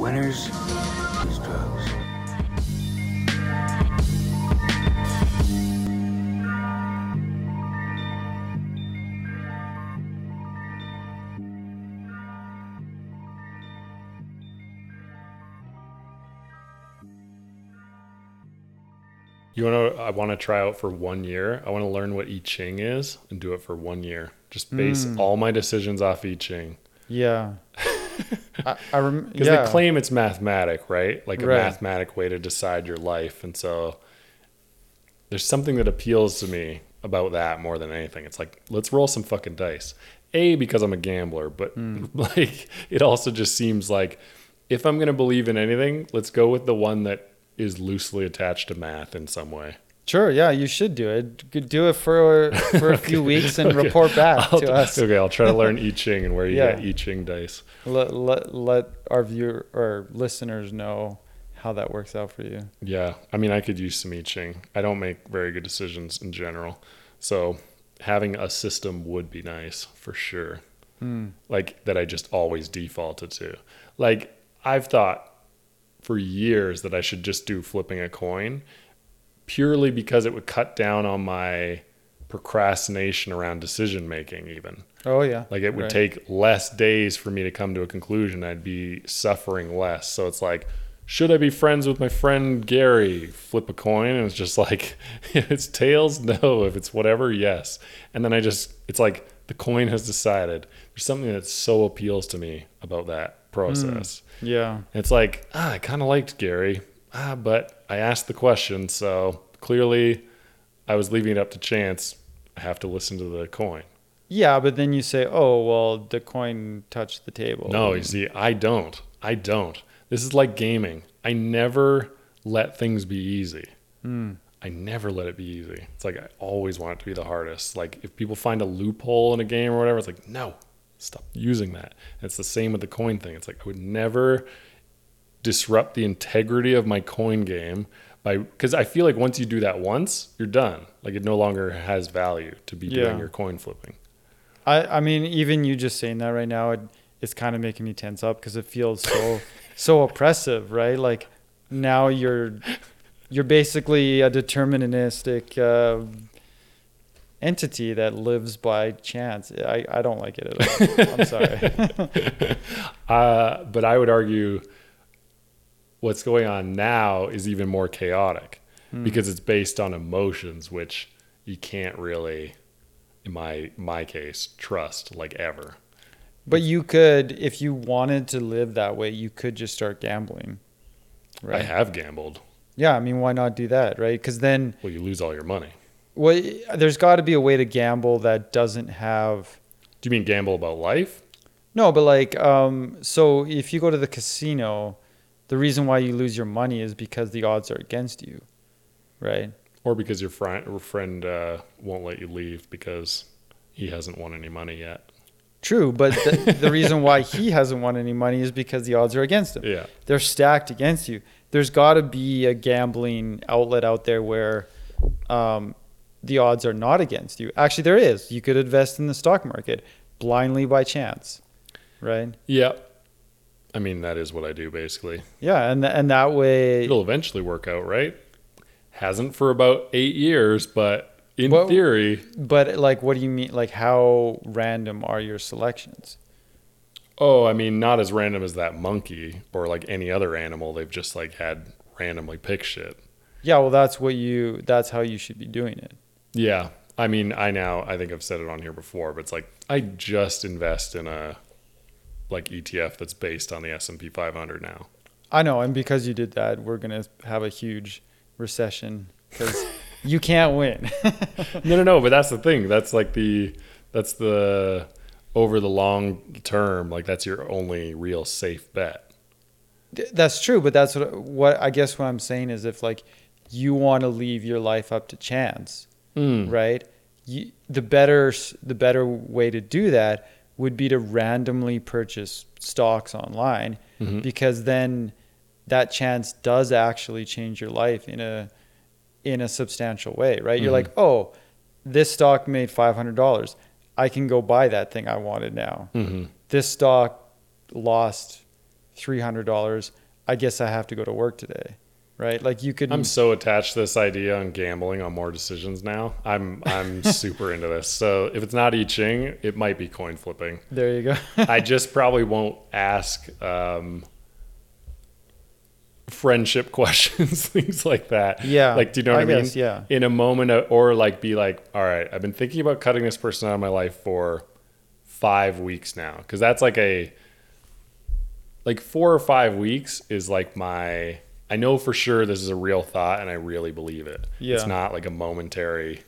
Winners use drugs. You want to? I want to try out for one year. I want to learn what I Ching is and do it for one year. Just base Mm. all my decisions off I Ching. Yeah. I, I rem- Because yeah. they claim it's mathematic, right? Like a Right. mathematic way to decide your life. And so there's something that appeals to me about that more than anything. It's like, let's roll some fucking dice. A, because I'm a gambler, but Hmm. like it also just seems like if I'm going to believe in anything, let's go with the one that is loosely attached to math in some way. Sure, yeah, you should do it. Do it for for a few weeks and Okay. report back I'll, to us. Okay, I'll try to learn I Ching and where you Yeah. get I Ching dice. Let, let let our viewer or listeners know how that works out for you. Yeah, I mean, I could use some I Ching. I don't make very good decisions in general, so having a system would be nice for sure. Hmm. Like that, I just always defaulted to. Like I've thought for years that I should just do flipping a coin, purely because it would cut down on my procrastination around decision making. Even Oh yeah, like it would Right. take less days for me to come to a conclusion. I'd be suffering less. So it's like, should I be friends with my friend Gary? Flip a coin, and it's just like, if it's tails, no. If it's whatever, yes. And then I just, it's like the coin has decided. There's something that so appeals to me about that process. Yeah, It's like, ah, I kind of liked Gary, ah, but I asked the question, so clearly I was leaving it up to chance. I have to listen to the coin. yeah, but then you say, oh well, the coin touched the table. No, you see, I don't. I don't. This is like gaming. I never let things be easy. Hmm. I never let it be easy. It's like I always want it to be the hardest. Like if people find a loophole in a game or whatever, it's like, no, stop using that. And it's the same with the coin thing. It's like I would never disrupt the integrity of my coin game by because I feel like once you do that once, you're done. Like it no longer has value to be Yeah. doing your coin flipping. I I mean, even you just saying that right now, it, it's kind of making me tense up because it feels so so oppressive, right? Like now you're you're basically a deterministic uh, entity that lives by chance. I, I don't like it at all. I'm sorry. Uh, but I would argue what's going on now is even more chaotic because it's based on emotions, which you can't really, in my my case, trust like ever. But you could, if you wanted to live that way, you could just start gambling. I have gambled. Yeah, I mean, why not do that, right? Because then, Well, you lose all your money. well, there's got to be a way to gamble that doesn't have. Do you mean gamble about life? No, but like, um, so if you go to the casino, the reason why you lose your money is because the odds are against you, right? Or because your friend friend uh, won't let you leave because he hasn't won any money yet? True, but the, the reason why he hasn't won any money is because the odds are against him. Yeah. They're stacked against you. There's got to be a gambling outlet out there where um, the odds are not against you. Actually, there is. You could invest in the stock market blindly by chance, right? Yeah. I mean, that is what I do basically. Yeah, and and that way, It'll eventually work out, right? Hasn't for about eight years, but in Well- theory, but like, what do you mean? Like, how random are your selections? oh, I mean, not as random as that monkey or like any other animal. They've just like had randomly pick shit. Yeah, well, that's what you. That's how you should be doing it. Yeah. I mean, I now, I think I've said it on here before, but it's like I just invest in a like ETF that's based on the S&P 500 now. I know, and because you did that, we're gonna have a huge recession because you can't win. No, no, no, but that's the thing. That's like the that's the over the long term, like that's your only real safe bet. That's true, but that's what what I guess what I'm saying is if like you want to leave your life up to chance, Mm. right? You, the better the better way to do that would be to randomly purchase stocks online Mhm. because then that chance does actually change your life in a in a substantial way, right? You're Mhm. like, "Oh, this stock made $500. I can go buy that thing I wanted now." hmm this stock lost three hundred dollars. I guess I have to go to work today, right? Like you could. I'm so attached to this idea on gambling on more decisions now. I'm I'm super into this. So if it's not I Ching, it might be coin flipping. there you go. I just probably won't ask um, friendship questions, things like that. Yeah, Like, do you know what I, I mean? guess, yeah. In a moment, of, or like be like, all right, I've been thinking about cutting this person out of my life for five weeks now. Cause that's like a, like four or five weeks is like my, I know for sure this is a real thought and I really believe it. It's not like a momentary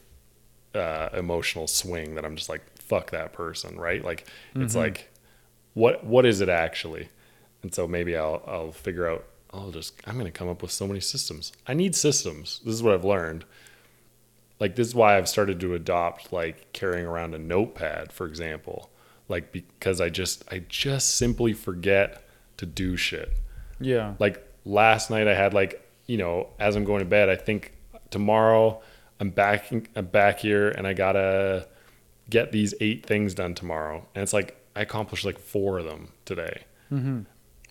uh, emotional swing that I'm just like, fuck that person, right? Like, it's like, what what is it actually? And so maybe I'll I'll figure out. I'll just I'm gonna come up with so many systems. I need systems. This is what I've learned. Like this is why I've started to adopt like carrying around a notepad, for example. Like because I just I just simply forget to do shit. yeah. Like last night I had like, you know, as I'm going to bed, I think tomorrow I'm back I'm back here and I gotta get these eight things done tomorrow. And it's like I accomplished like four of them today. Mm-hmm.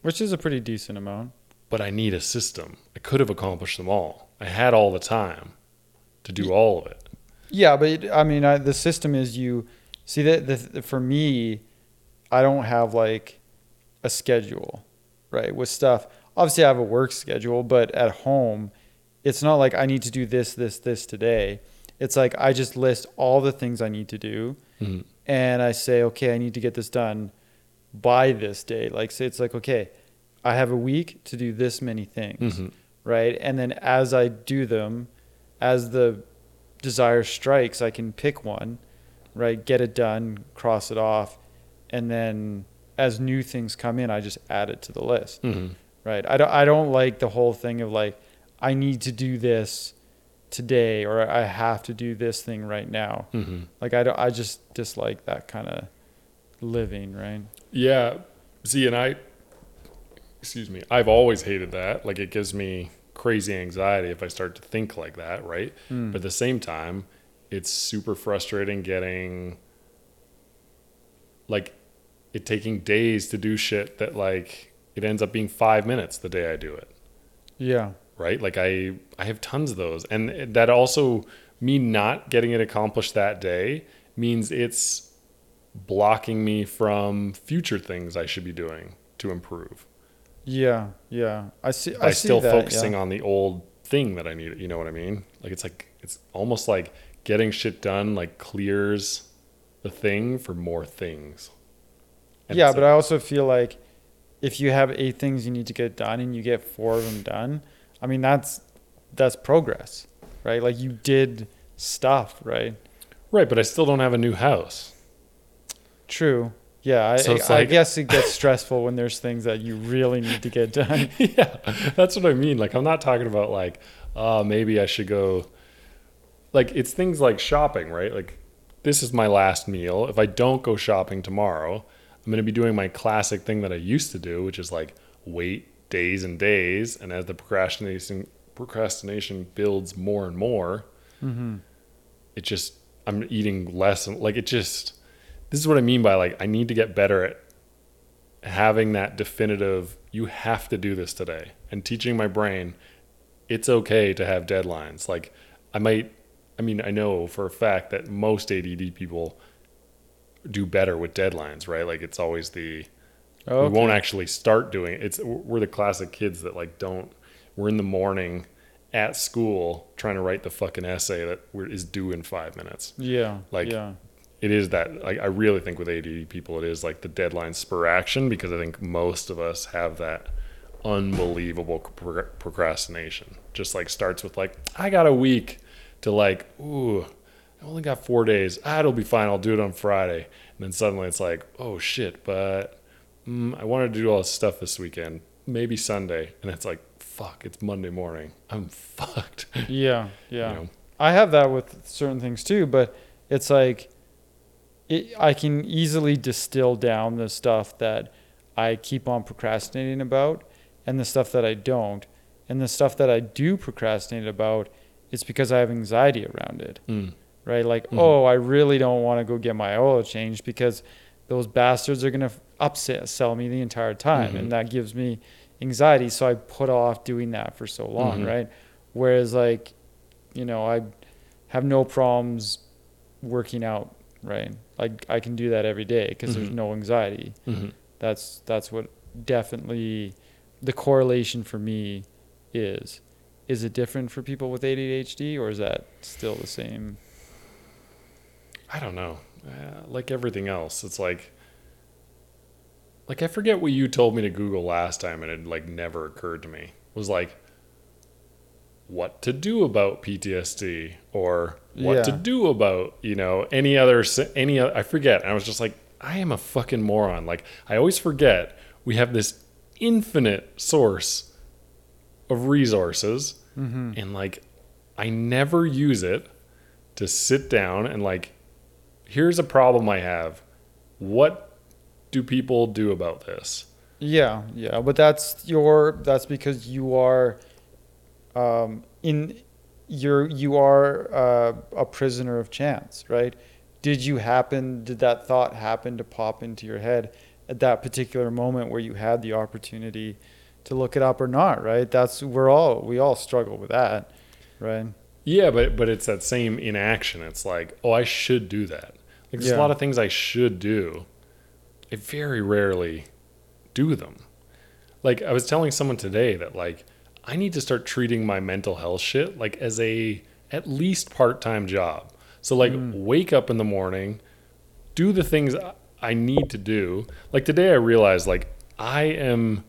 Which is a pretty decent amount. But I need a system. I could have accomplished them all. I had all the time to do all of it. Yeah, but I mean, I, the system is you see that the, the, for me, I don't have like a schedule, right? With stuff, obviously I have a work schedule, but at home, it's not like I need to do this, this, this today. It's like I just list all the things I need to do, Mhm. and I say, okay, I need to get this done by this day. Like, say it's like, okay, I have a week to do this many things, Mhm. right? And then as I do them, as the desire strikes, I can pick one, right? Get it done, cross it off, and then as new things come in, I just add it to the list, Mhm. Right? I don't, I don't like the whole thing of like, I need to do this today or I have to do this thing right now. Mhm. Like I don't, I just dislike that kind of living, right? Yeah. See, and I, excuse me, I've always hated that. Like, it gives me crazy anxiety if I start to think like that, right? Mm. But at the same time, it's super frustrating getting, like, it taking days to do shit that, like, it ends up being five minutes the day I do it Yeah. right? Like I I have tons of those, and that also me not getting it accomplished that day means it's blocking me from future things I should be doing to improve Yeah. Yeah. I see. by I see still that, focusing yeah. on the old thing that I need. You know what I mean? Like it's like it's almost like getting shit done like clears the thing for more things. And yeah, but like- I also feel like if you have eight things you need to get done and you get four of them done, I mean that's that's progress, right? Like you did stuff, right? right, but I still don't have a new house. True. Yeah, I, So I like- guess it gets stressful when there's things that you really need to get done. yeah, that's what I mean. Like, I'm not talking about like, uh, maybe I should go. Like, it's things like shopping, right? Like, this is my last meal. If I don't go shopping tomorrow, I'm going to be doing my classic thing that I used to do, which is like wait days and days. And as the procrastination procrastination builds more and more, hmm it just I'm eating less. And like, it just this is what I mean by like I need to get better at having that definitive you have to do this today and teaching my brain it's okay to have deadlines like i might i mean i know for a fact that most add people do better with deadlines right like it's always the oh, Okay. we won't actually start doing it it's we're the classic kids that like don't we're in the morning at school trying to write the fucking essay that we're- is due in five minutes Yeah. Like, yeah. it is that like I really think with ADD people it is like the deadline spur action because I think most of us have that unbelievable pro- procrastination. Just like starts with like I got a week to like ooh I only got four days. Ah, it'll be fine. I'll do it on Friday. And then suddenly it's like oh shit, but mm, I wanted to do all this stuff this weekend. Maybe Sunday, and it's like fuck. It's Monday morning. I'm fucked. Yeah. Yeah. You know? I have that with certain things too, but it's like it, I can easily distill down the stuff that I keep on procrastinating about and the stuff that I don't. And the stuff that I do procrastinate about, it's because I have anxiety around it, Mm. Right? Like, Mhm. oh, I really don't want to go get my oil changed because those bastards are going to, upsell me the entire time, Mhm. and that gives me anxiety. So I put off doing that for so long, Mhm. right? Whereas like, you know, I have no problems working out, right? Like I can do that every day because there's Mhm. no anxiety. hmm That's that's what definitely the correlation for me is. Is it different for people with ADHD or is that still the same? I don't know. Uh, like everything else, it's like, like I forget what you told me to Google last time, and it like never occurred to me. It was like, what to do about PTSD, or what to do about you know any other any I forget. And I was just like, I am a fucking moron. Like I always forget we have this infinite source of resources, Mm-hmm. and like I never use it to sit down and like here's a problem I have. What do people do about this? Yeah, yeah, but that's your that's because you are um in you're you are uh, a prisoner of chance, right? Did you happen did that thought happen to pop into your head at that particular moment where you had the opportunity to look it up or not, right? That's we're all we all struggle with that, right? Yeah, but but it's that same inaction. It's like, oh, I should do that. Like there's Yeah. a lot of things I should do. I very rarely do them. Like I was telling someone today that like I need to start treating my mental health shit like as a at least part-time job. So like hmm. wake up in the morning, do the things I need to do. Like today I realized like I am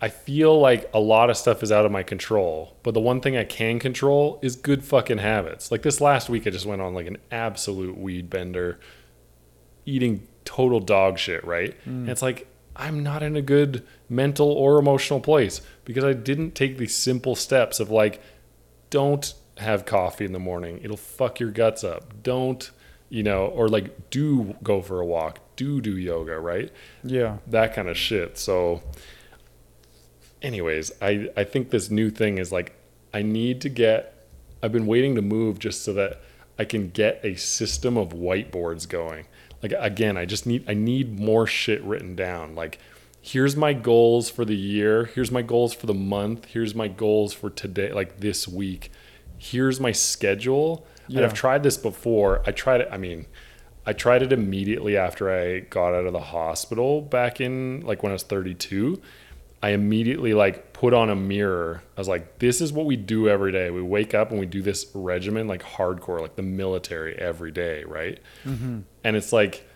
I feel like a lot of stuff is out of my control, but the one thing I can control is good fucking habits. Like this last week, I just went on like an absolute weed bender, eating total dog shit, right? Mm. And it's like, I'm not in a good mental or emotional place because I didn't take these simple steps of like, don't have coffee in the morning. It'll fuck your guts up. Don't, you know, or like, do go for a walk, do do yoga, right? Yeah. that kind of shit. So, anyways, I I think this new thing is like I need to get. I've been waiting to move just so that I can get a system of whiteboards going. Like again, I just need I need more shit written down. Like here's my goals for the year. Here's my goals for the month. Here's my goals for today, like this week. Here's my schedule. And Yeah. I've tried this before. I tried it. I mean, I tried it immediately after I got out of the hospital back in like when I was 32. I immediately like put on a mirror. I was like, this is what we do every day. We wake up and we do this regimen like hardcore, like the military every day, right? Mm-hmm. And it's like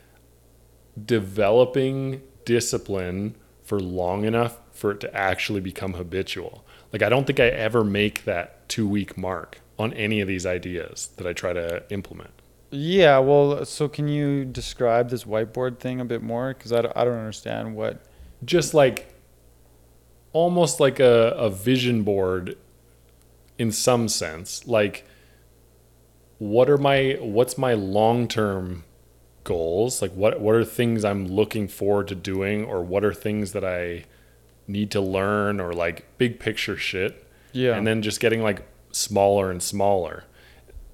developing discipline for long enough for it to actually become habitual. Like I don't think I ever make that 2 week mark on any of these ideas that I try to implement. Yeah, well, so can you describe this whiteboard thing a bit more? Because I, I don't understand what. just like almost like a, a vision board in some sense like what are my what's my long-term goals? Like what what are things i'm looking forward to doing or what are things that i need to learn or like big picture shit? Yeah. and then just getting like smaller and smaller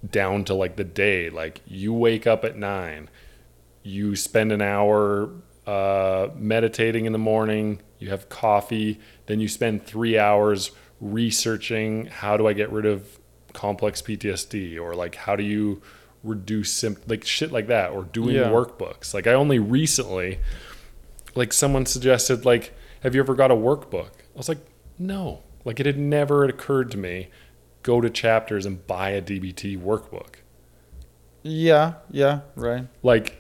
down to like the day. Like you wake up at nine you spend an hour uh, meditating in the morning you have coffee then you spend three hours researching how do i get rid of complex ptsd or like how do you reduce sympt- like shit like that or doing Yeah. workbooks. Like i only recently like someone suggested like have you ever got a workbook? I was like no. Like it had never occurred to me go to chapters and buy a dbt workbook. Yeah, yeah, right. like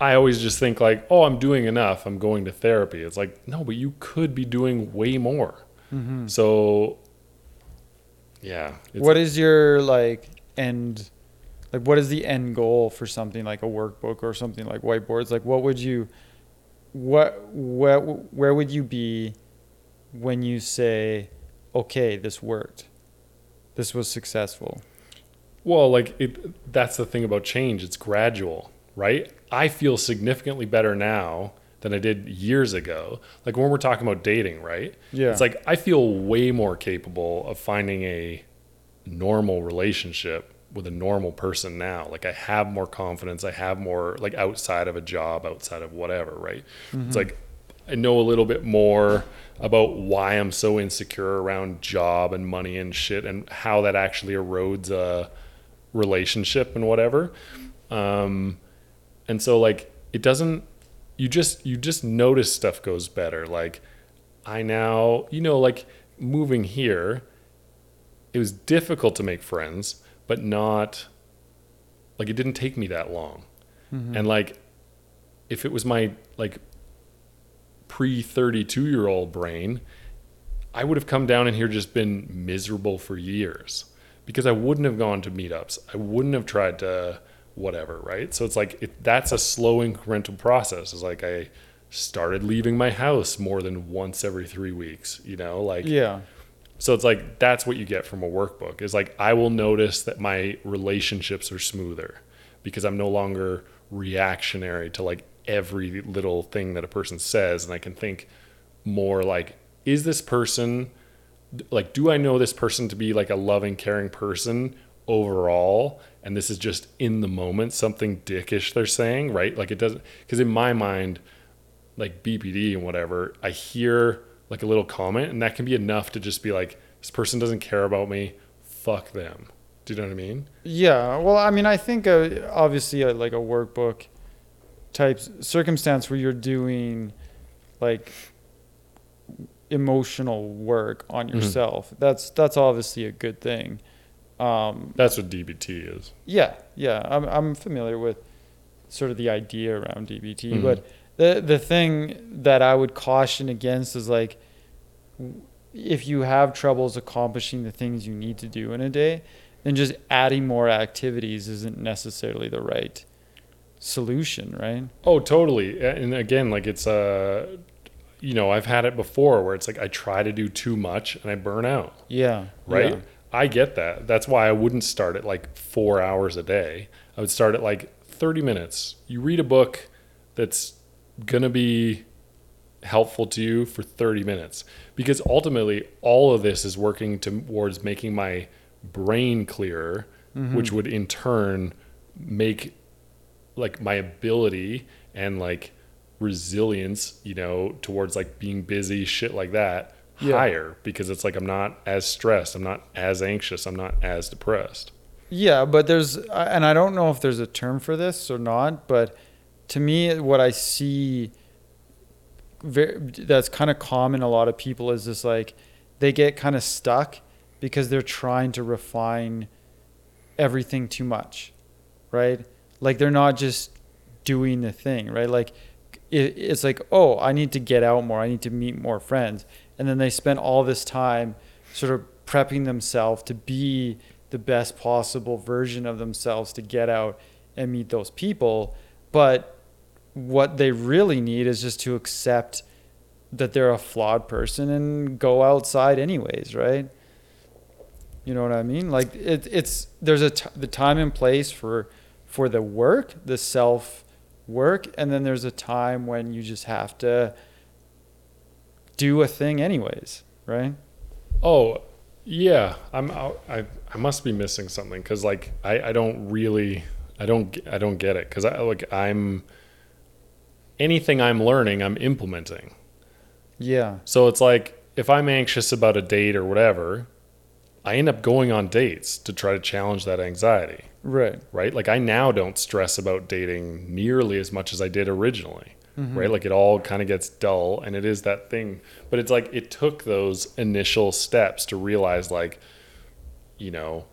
i always just think like oh i'm doing enough i'm going to therapy. It's like no but you could be doing way more. Mm-hmm. So yeah it's, what is your like end like what is the end goal for something like a workbook or something like whiteboards? Like what would you what where, where would you be when you say okay this worked. This was successful Well, like it that's the thing about change, it's gradual, right? I feel significantly better now than I did years ago. Like when we're talking about dating, right? Yeah. It's like I feel way more capable of finding a normal relationship with a normal person now. Like I have more confidence. I have more like outside of a job, outside of whatever, right? It's like I know a little bit more about why I'm so insecure around job and money and shit and how that actually erodes a relationship and whatever. Um, and so like it doesn't you just you just notice stuff goes better. Like I now, you know, like moving here, it was difficult to make friends, but not like it didn't take me that long. Mm-hmm. And like if it was my like pre 32 year old brain, I would have come down in here just been miserable for years because I wouldn't have gone to meetups. I wouldn't have tried to whatever, right? So it's like it, that's a slow incremental process. It's like I started leaving my house more than once every 3 weeks, you know, like Yeah. so it's like that's what you get from a workbook. Is like I will notice that my relationships are smoother because I'm no longer reactionary to like every little thing that a person says and I can think more like is this person like do I know this person to be like a loving caring person overall and this is just in the moment something dickish they're saying, right? Like it doesn't cuz in my mind like BPD and whatever, I hear like a little comment, and that can be enough to just be like, this person doesn't care about me. Fuck them. Do you know what I mean? Yeah, well, I mean, I think uh, obviously uh like a workbook type circumstance where you're doing like emotional work on yourself. That's that's obviously a good thing. Um, That's what DBT is. yeah, yeah, I'm I'm familiar with sort of the idea around DBT, Mhm. but the the thing that I would caution against is like if you have troubles accomplishing the things you need to do in a day, then just adding more activities isn't necessarily the right solution, right? Oh, totally. And again, like it's uh, you know, I've had it before where it's like I try to do too much and I burn out. Yeah. right? yeah. I get that. That's why I wouldn't start at like four hours a day. I would start at like 30 minutes. You read a book that's going to be helpful to you for 30 minutes because ultimately all of this is working towards making my brain clearer, mm-hmm. which would in turn make like my ability and like resilience, you know, towards like being busy, shit like that, Yeah. higher because it's like I'm not as stressed, I'm not as anxious, I'm not as depressed. Yeah, but there's, and I don't know if there's a term for this or not, but to me, what I see very, that's kind of common a lot of people is this like they get kind of stuck because they're trying to refine everything too much, right? Like they're not just doing the thing, right? Like it, it's like, oh, I need to get out more, I need to meet more friends. And then they spend all this time sort of prepping themselves to be the best possible version of themselves to get out and meet those people. But what they really need is just to accept that they're a flawed person and go outside anyways, right? You know what I mean? Like it, it's there's a t- the time and place for for the work, the self work, and then there's a time when you just have to do a thing anyways, right? Oh, yeah, I'm out- I I must be missing something cuz like I I don't really I don't I don't get it cuz I like I'm anything I'm learning, I'm implementing. Yeah. So it's like if I'm anxious about a date or whatever, I end up going on dates to try to challenge that anxiety, Right. right? Like I now don't stress about dating nearly as much as I did originally, right? Mm-hmm. Like it all kind of gets dull and it is that thing. But it's like it took those initial steps to realize like you know,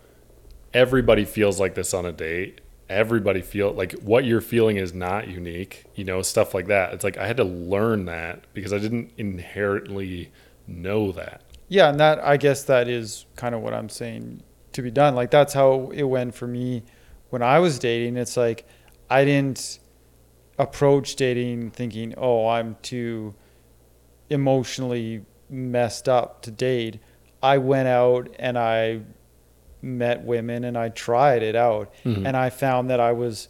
everybody feels like this on a date. Everybody feel like what you're feeling is not unique, you know, stuff like that. It's like I had to learn that because I didn't inherently know that. Yeah, and that I guess that is kind of what I'm saying to be done. Like that's how it went for me when I was dating. It's like I didn't approach dating thinking, "Oh, I'm too emotionally messed up to date." I went out and I met women and I tried it out Mhm. and I found that I was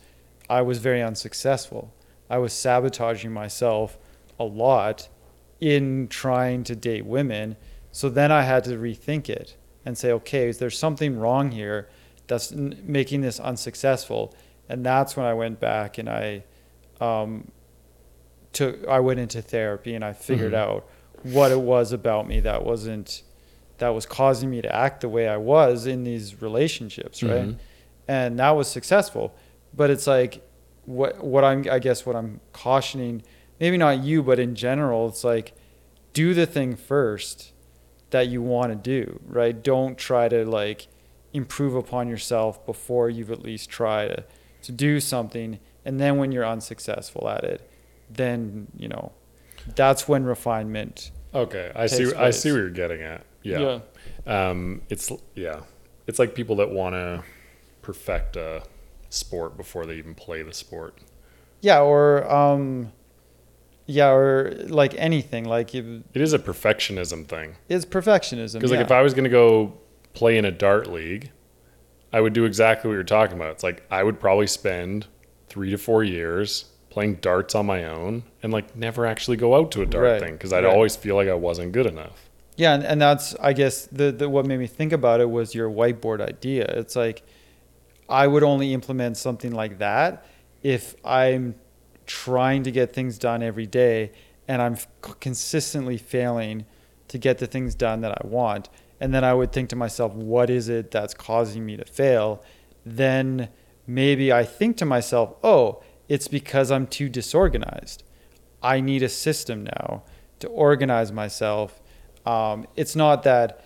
I was very unsuccessful. I was sabotaging myself a lot in trying to date women. So then I had to rethink it and say, okay, is there something wrong here that's n- making this unsuccessful. And that's when I went back and I um, took I went into therapy and I figured Mhm. out what it was about me that wasn't that was causing me to act the way I was in these relationships, right? Mhm. And that was successful. But it's like what what I'm I guess what I'm cautioning, maybe not you, but in general, it's like do the thing first that you want to do, right? Don't try to like improve upon yourself before you've at least tried to, to do something. And then when you're unsuccessful at it, then, you know, that's when refinement. Okay, I see. takes I see place. what you're getting at. Yeah. Um, it's yeah, it's like people that want to perfect a sport before they even play the sport. Yeah. Or, um, yeah, or like anything, like it, It is a perfectionism thing. it's perfectionism. Because yeah. like if I was gonna go play in a dart league, I would do exactly what you're talking about. It's like I would probably spend three to four years playing darts on my own and like never actually go out to a dart Right, thing because I'd right. always feel like I wasn't good enough. Yeah, and, and that's I guess the, the what made me think about it was your whiteboard idea. It's like I would only implement something like that if I'm trying to get things done every day and I'm consistently failing to get the things done that I want. And then I would think to myself, what is it that's causing me to fail? Then maybe I think to myself, oh, it's because I'm too disorganized. I need a system now to organize myself. Um, it's not that,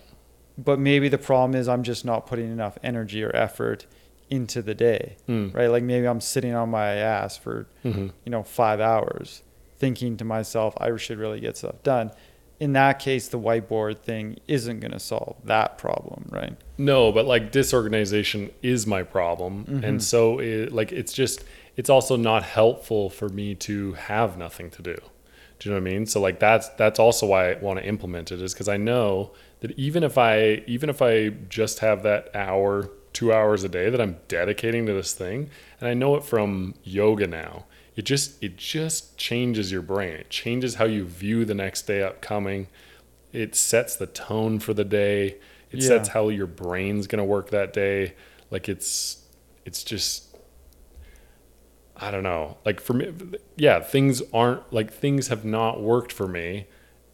but maybe the problem is I'm just not putting enough energy or effort into the day, Mm. right? Like maybe I'm sitting on my ass for, Mm-hmm. you know, five hours thinking to myself, I should really get stuff done. In that case, the whiteboard thing isn't going to solve that problem, right? No, but like disorganization is my problem, Mm-hmm. and so it, like it's just it's also not helpful for me to have nothing to do. Do you know what I mean? So like that's that's also why I want to implement it is because I know that even if I even if I just have that hour, two hours a day that I'm dedicating to this thing, and I know it from yoga now, it just it just changes your brain. It changes how you view the next day upcoming. It sets the tone for the day. It Yeah. sets how your brain's gonna work that day. Like it's it's just I don't know. Like for me, yeah, things aren't like things have not worked for me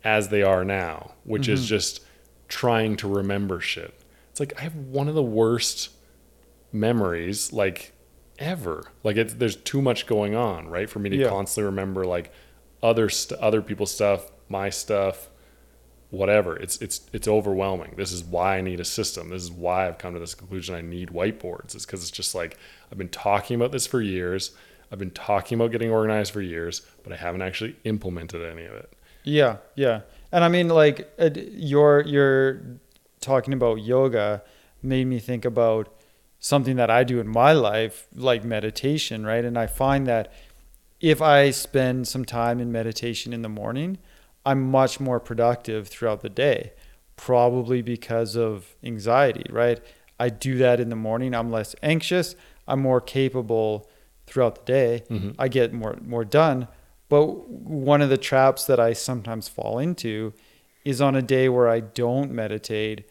as they are now, which is mm-hmm. just trying to remember shit. It's like I have one of the worst memories like ever. Like it's there's too much going on, right? For me to Yeah. constantly remember like other st- other people's stuff, my stuff, whatever. It's it's it's overwhelming. This is why I need a system. This is why I've come to this conclusion. I need whiteboards. It's because it's just like I've been talking about this for years. I've been talking about getting organized for years, but I haven't actually implemented any of it. Yeah, yeah. And I mean, like, uh, you're you're talking about yoga made me think about something that I do in my life, like meditation, right? And I find that if I spend some time in meditation in the morning, I'm much more productive throughout the day, probably because of anxiety, right? I do that in the morning. I'm less anxious. I'm more capable throughout the day. Mhm. I get more more done. But one of the traps that I sometimes fall into is on a day where I don't meditate,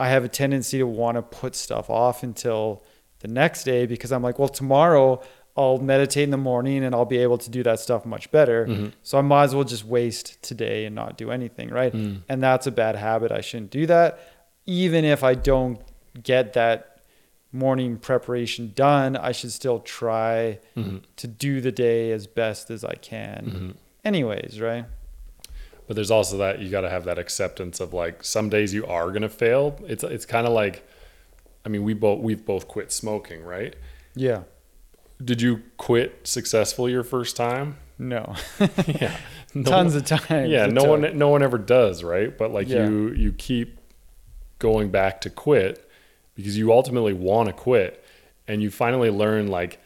I have a tendency to want to put stuff off until the next day because I'm like, well, tomorrow I'll meditate in the morning and I'll be able to do that stuff much better. Mhm. So I might as well just waste today and not do anything, right? Mm. And that's a bad habit. I shouldn't do that. Even if I don't get that morning preparation done, I should still try Mhm. to do the day as best as I can. Mhm. Anyways, right? But there's also that you got to have that acceptance of like some days you are gonna fail. It's it's kind of like, I mean, we both we've both quit smoking, right? Yeah. Did you quit successfully your first time? No. yeah, No Tons one- of times. Yeah, no one no one ever does, right? But like Yeah. you you keep going back to quit because you ultimately want to quit, and you finally learn like,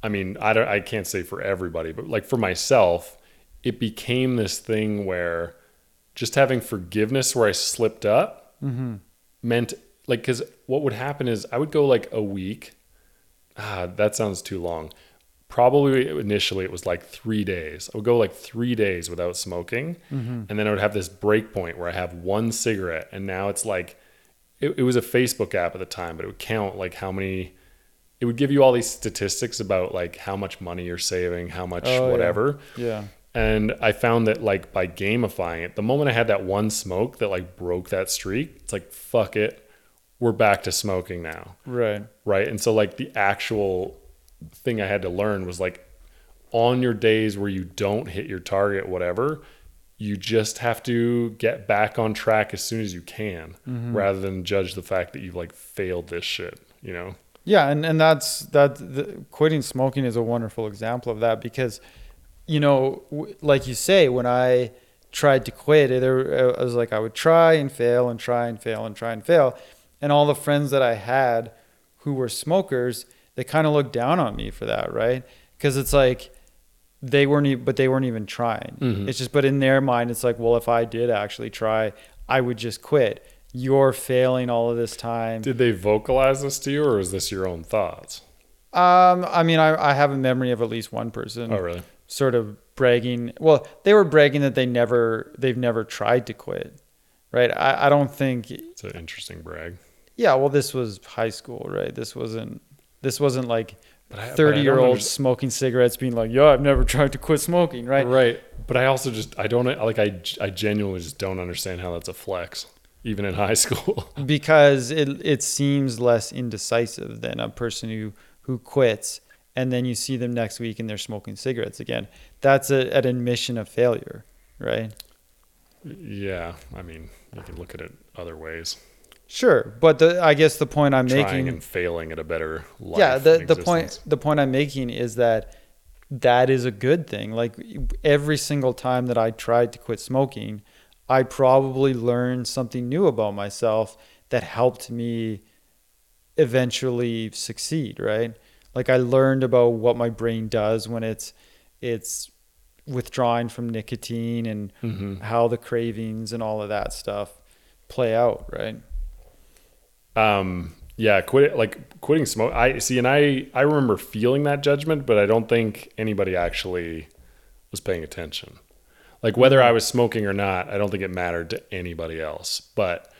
I mean, I don't I can't say for everybody, but like for myself, it became this thing where just having forgiveness where I slipped up Mm-hmm. meant like because what would happen is I would go like a week. Ah, that sounds too long. Probably initially it was like three days. I would go like three days without smoking, Mm-hmm. and then I would have this break point where I have one cigarette, and now it's like it, it was a Facebook app at the time, but it would count like how many. It would give you all these statistics about like how much money you're saving, how much Oh, yeah. whatever. Yeah. And I found that like by gamifying it, the moment I had that one smoke that like broke that streak, it's like fuck it, we're back to smoking now, Right. right? And so like the actual thing I had to learn was like on your days where you don't hit your target, whatever, you just have to get back on track as soon as you can, mm-hmm. rather than judge the fact that you've like failed this shit, you know? Yeah, and and that's that. The, quitting smoking is a wonderful example of that because, you know, w- like you say, when I tried to quit, it, I was like I would try and fail and try and fail and try and fail, and all the friends that I had who were smokers, they kind of looked down on me for that, right? Because it's like they weren't, e- but they weren't even trying. Mhm. It's just, but in their mind, it's like, well, if I did actually try, I would just quit. You're failing all of this time. Did they vocalize this to you, or is this your own thoughts? Um, I mean, I, I have a memory of at least one person Oh, really? Sort of bragging. Well, they were bragging that they never, they've never tried to quit, right? I, I don't think. It's an interesting brag. Yeah, well, this was high school, right? This wasn't. This wasn't like But I- but thirty year old underst- smoking cigarettes, being like, "Yo, I've never tried to quit smoking," right? Right. But I also just I don't like I I genuinely just don't understand how that's a flex, even in high school. because it it seems less indecisive than a person who who quits and then you see them next week and they're smoking cigarettes again. That's a, an admission of failure, right? yeah, I mean you can look at it other ways. Sure, but the I guess the point I'm Trying making, and failing at a better life. yeah, the the point the point I'm making is that that is a good thing. Like every single time that I tried to quit smoking, I probably learned something new about myself that helped me eventually succeed, right? Like I learned about what my brain does when it's it's withdrawing from nicotine and Mhm. how the cravings and all of that stuff play out, right? Um, yeah, quit like quitting smoke. I see, and I I remember feeling that judgment, but I don't think anybody actually was paying attention. Like whether I was smoking or not, I don't think it mattered to anybody else. But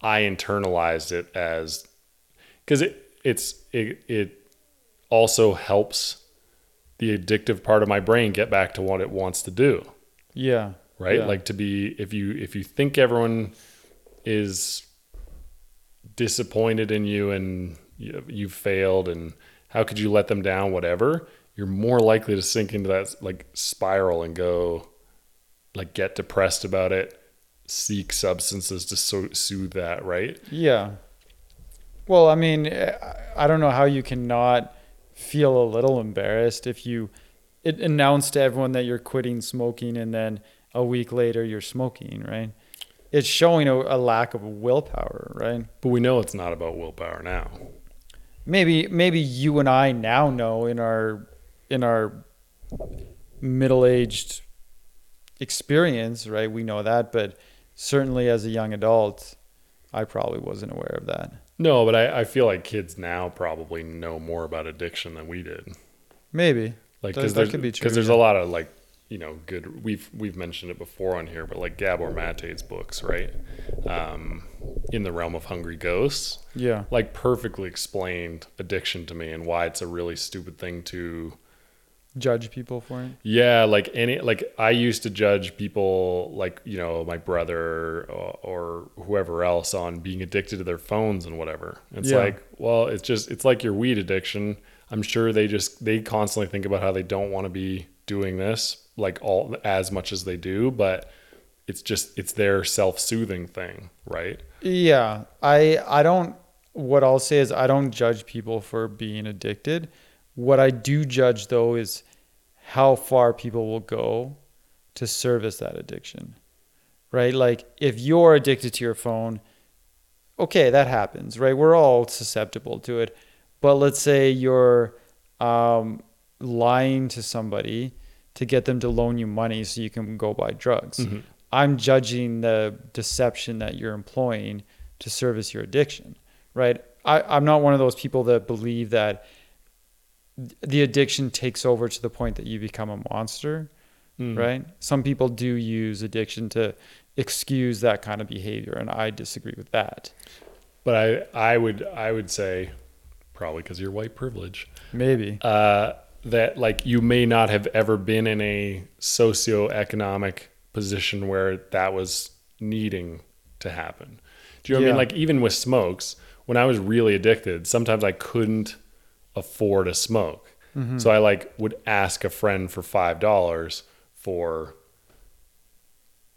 I internalized it as because it it's it it also helps the addictive part of my brain get back to what it wants to do Yeah. right Yeah. like to be if you if you think everyone is disappointed in you and you've failed and how could you let them down whatever you're more likely to sink into that like spiral and go like get depressed about it seek substances to so- soothe that right Yeah. Well, I mean, I- I don't know how you cannot feel a little embarrassed if you it announce to everyone that you're quitting smoking and then a week later you're smoking, right? It's showing a, a lack of willpower, right? but we know it's not about willpower now Maybe maybe you and I now know in our in our middle-aged experience, right? We know that, but certainly as a young adult, I probably wasn't aware of that. No but I, I feel like kids now probably know more about addiction than we did Maybe. like That- because that there's, could be true, 'cause there's yeah. a lot of like you know good we've we've mentioned it before on here but like gabor mate's books right um, in the realm of hungry ghosts Yeah. like perfectly explained addiction to me and why it's a really stupid thing to Judge people for it. yeah like any like i used to judge people like you know my brother or, or whoever else on being addicted to their phones and whatever it's Yeah. like well it's just it's like your weed addiction i'm sure they just they constantly think about how they don't want to be doing this like all as much as they do but it's just it's their self-soothing thing right Yeah. I I don't what I'll say is I don't judge people for being addicted. What I do judge though is how far people will go to service that addiction. Right? Like if you're addicted to your phone, okay, that happens, right? We're all susceptible to it. But let's say you're um, lying to somebody to get them to loan you money so you can go buy drugs. Mhm. I'm judging the deception that you're employing to service your addiction, right? I, I'm not one of those people that believe that the addiction takes over to the point that you become a monster, Mm. right? Some people do use addiction to excuse that kind of behavior, and I disagree with that. but I I would I would say probably because you're white privilege Maybe. uh, that like you may not have ever been in a socioeconomic position where that was needing to happen. Do you know what I mean? Like even with smokes, when I was really addicted, sometimes I couldn't afford a smoke. Mm-hmm. So I like would ask a friend for five dollars for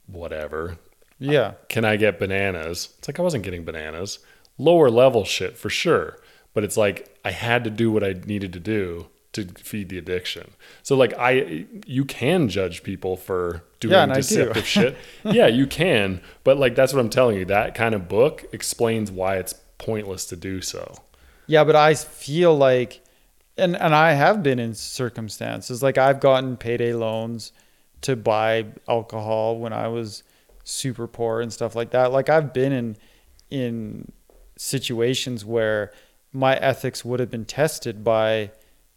whatever. yeah. Can I get bananas? It's like I wasn't getting bananas. Lower level shit for sure. But it's like I had to do what I needed to do to feed the addiction. So like I you can judge people for doing Yeah, I do. deceptive shit. Yeah, you can. But like that's what I'm telling you. That kind of book explains why it's pointless to do so. Yeah, but I feel like, and and I have been in circumstances like I've gotten payday loans to buy alcohol when I was super poor and stuff like that. Like I've been in in situations where my ethics would have been tested by,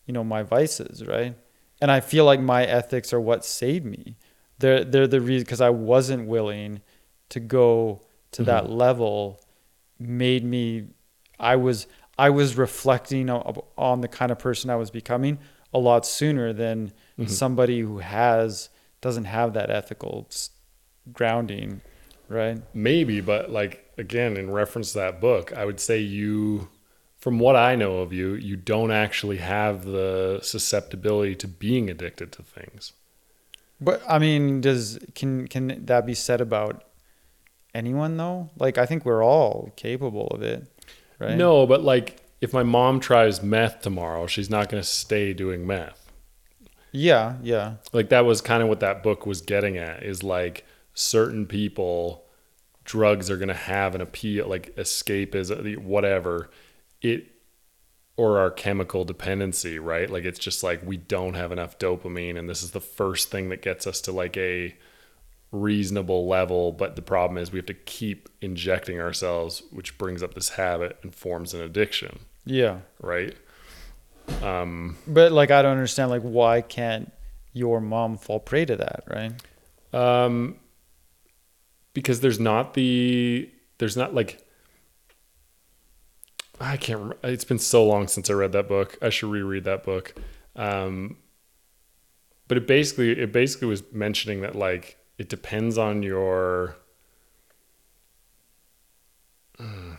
you know, my vices, right? And I feel like my ethics are what saved me. They're they're the reason because I wasn't willing to go to mm-hmm. that level made me I was I was reflecting on the kind of person I was becoming a lot sooner than mm-hmm. somebody who has doesn't have that ethical grounding, right? Maybe, but like again, in reference to that book, I would say you, from what I know of you, you don't actually have the susceptibility to being addicted to things. But I mean, does can can that be said about anyone though? Like I think we're all capable of it, right? No, but like if my mom tries meth tomorrow, she's not going to stay doing meth. Yeah, yeah. Like that was kind of what that book was getting at is like certain people drugs are going to have an appeal like escape is uh, whatever it or our chemical dependency, right? Like it's just like we don't have enough dopamine and this is the first thing that gets us to like a reasonable level, but the problem is we have to keep injecting ourselves, which brings up this habit and forms an addiction, Yeah. right? But like I don't understand like why can't your mom fall prey to that, right? Um, because there's not the there's not like I can't remember. It's been so long since I read that book. I should reread that book. Um, but it basically it basically was mentioning that like it depends on your uh,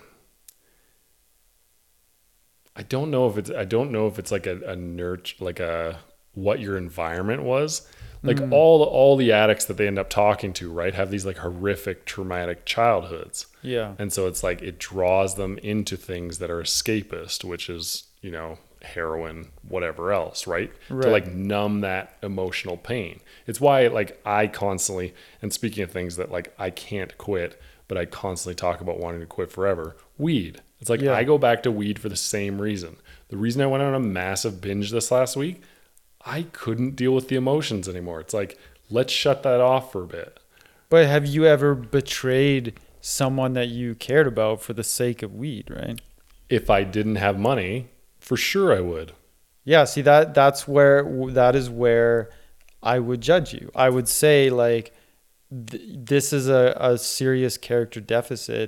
I don't know if it's I don't know if it's like a, a nurture like a what your environment was. Like mm. all all the addicts that they end up talking to, right, have these like horrific traumatic childhoods. Yeah. And so it's like it draws them into things that are escapist, which is, you know, heroin, whatever else, right? To like numb that emotional pain. It's why like I constantly and speaking of things that like I can't quit, but I constantly talk about wanting to quit forever, weed. It's like Yeah. I go back to weed for the same reason. The reason I went on a massive binge this last week, I couldn't deal with the emotions anymore. It's like let's shut that off for a bit. But have you ever betrayed someone that you cared about for the sake of weed, right? If I didn't have money, for sure I would. Yeah, see that that's where that is where I would judge you. I would say like th- this is a, a serious character deficit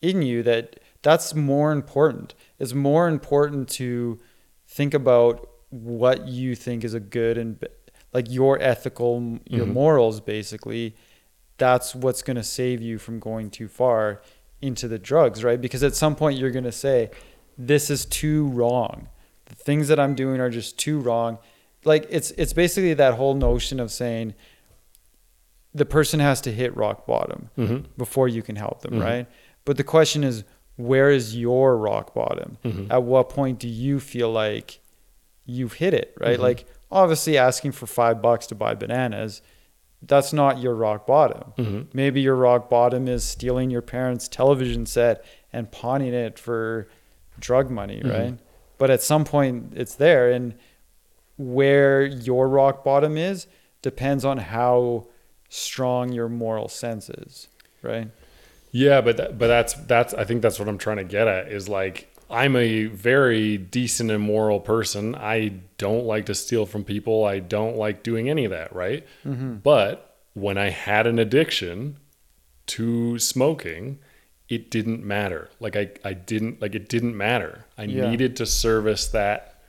in you that that's more important. It's more important to think about what you think is a good and like your ethical your Mhm. morals basically that's what's going to save you from going too far into the drugs, right? Because at some point you're going to say, this is too wrong. The things that I'm doing are just too wrong. Like it's it's basically that whole notion of saying the person has to hit rock bottom Mm-hmm. before you can help them, Mhm. right? But the question is, where is your rock bottom? Mhm. At what point do you feel like you've hit it, right? Mhm. Like obviously asking for five bucks to buy bananas, that's not your rock bottom. Mm-hmm. Maybe your rock bottom is stealing your parents' television set and pawning it for drug money, Mhm. right? But at some point it's there and where your rock bottom is depends on how strong your moral sense is, right? Yeah, but that, but that's that's I think that's what I'm trying to get at is like I'm a very decent and moral person. I don't like to steal from people. I don't like doing any of that, right? But when I had an addiction to smoking, it didn't matter. Like I, I didn't like it didn't matter. I Yeah. needed to service that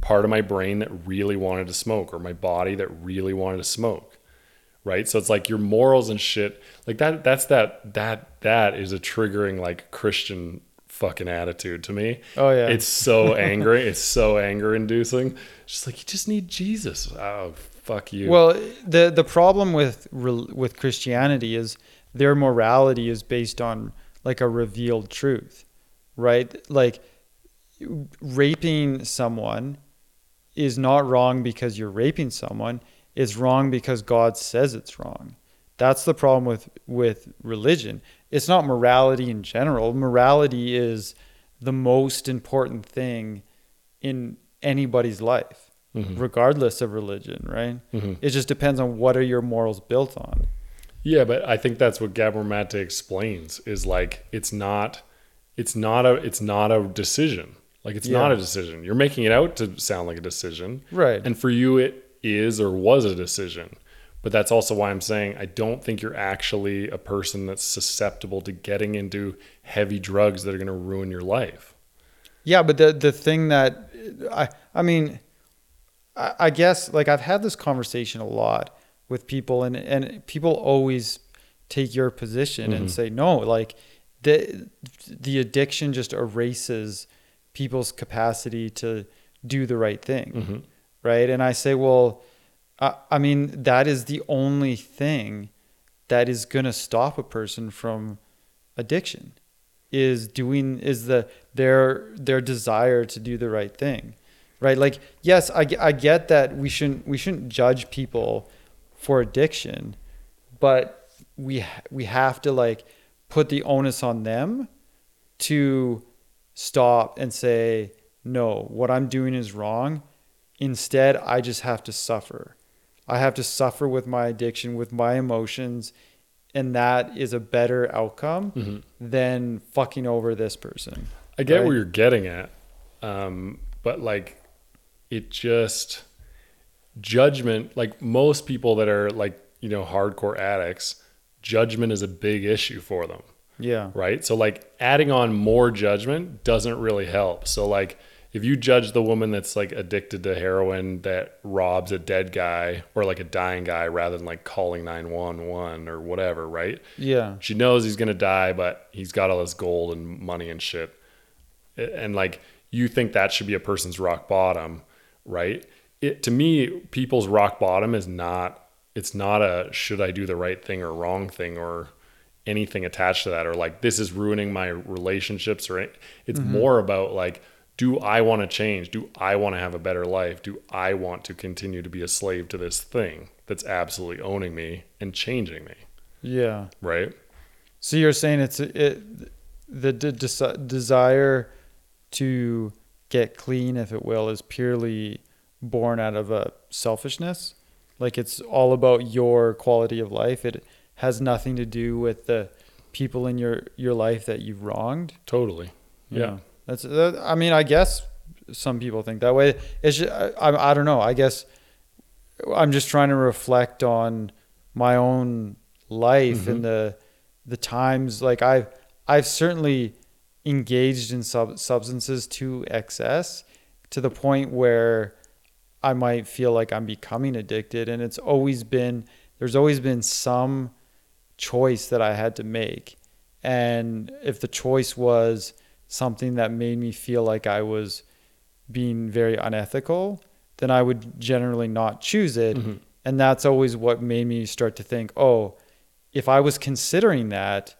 part of my brain that really wanted to smoke or my body that really wanted to smoke. Right? So it's like your morals and shit. Like that that's that that that is a triggering like Christian fucking attitude to me. Oh, yeah. It's so angry. it's so anger inducing. Just like you just need Jesus. Oh fuck you. Well, the the problem with with Christianity is their morality is based on like a revealed truth, right? Like raping someone is not wrong because you're raping someone. It's wrong because God says it's wrong. That's the problem with with religion. It's not morality in general. Morality is the most important thing in anybody's life, mm-hmm. regardless of religion, right? Mm-hmm. It just depends on what are your morals built on. Yeah, but I think that's what Gabor Mate explains is like it's not it's not a it's not a decision. Like it's not a decision. You're making it out to sound like a decision. Right. And for you it is or was a decision. But that's also why I'm saying I don't think you're actually a person that's susceptible to getting into heavy drugs that are going to ruin your life. Yeah, but the the thing that I I mean, I, I guess like I've had this conversation a lot with people, and and people always take your position and mm-hmm. say no, like the the addiction just erases people's capacity to do the right thing, mm-hmm. right? And I say, well, I, I mean that is the only thing that is gonna stop a person from addiction is doing is the their their desire to do the right thing right? Like yes i, I get that we shouldn't we shouldn't judge people for addiction but we we have to like put the onus on them to stop and say no what i'm doing is wrong. Instead i just have to suffer. I have to suffer with my addiction with my emotions and that is a better outcome than fucking over this person I get Right. where you're getting at, um, but like, it just judgment. Like most people that are like you know hardcore addicts, judgment is a big issue for them, yeah right? So like adding on more judgment doesn't really help. So like if you judge the woman that's like addicted to heroin that robs a dead guy or like a dying guy rather than like calling 911 or whatever, right? yeah She knows he's gonna die, but he's got all this gold and money and shit. And like you think that should be a person's rock bottom, right? It to me, people's rock bottom is not it's not a should I do the right thing or wrong thing or anything attached to that or like this is ruining my relationships or it- it's mm-hmm. more about like do I want to change? Do I want to have a better life? Do I want to continue to be a slave to this thing that's absolutely owning me and changing me, yeah right? so you're saying it's it the de- desi- desire to get clean if it will is purely born out of a selfishness like it's all about your quality of life it has nothing to do with the people in your your life that you've wronged Totally. Yeah. That's that, I mean, I guess some people think that way. It's just, I, I I don't know. I guess I'm just trying to reflect on my own life and mm-hmm. the the times like I've I've certainly engaged in sub, substances to excess to the point where I might feel like I'm becoming addicted and it's always been there's always been some choice that I had to make and if the choice was something that made me feel like I was being very unethical then I would generally not choose it mm-hmm. and that's always what made me start to think oh if I was considering that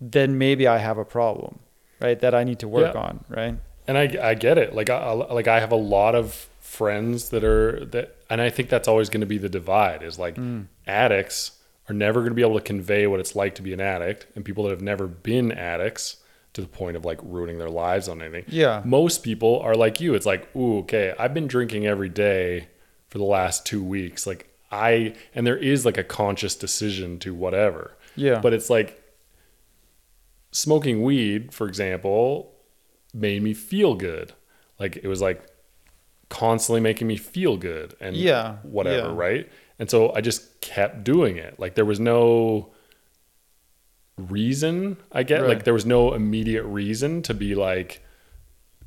then maybe I have a problem right that I need to work Yeah. on right and I, I get it. Like I- like I have a lot of friends that are that, and I think that's always going to be the divide. Is like mm. addicts are never going to be able to convey what it's like to be an addict, and people that have never been addicts to the point of like ruining their lives on anything. Yeah. most people are like you. It's like, ooh, okay, I've been drinking every day for the last two weeks. Like I, and there is like a conscious decision to whatever. Yeah. but it's like smoking weed, for example, made me feel good. Like it was like constantly making me feel good and Yeah, whatever, yeah. right? And so I just kept doing it. Like there was no reason. I get Right. like there was no immediate reason to be like,